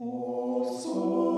Oh, o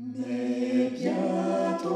Mais bientôt,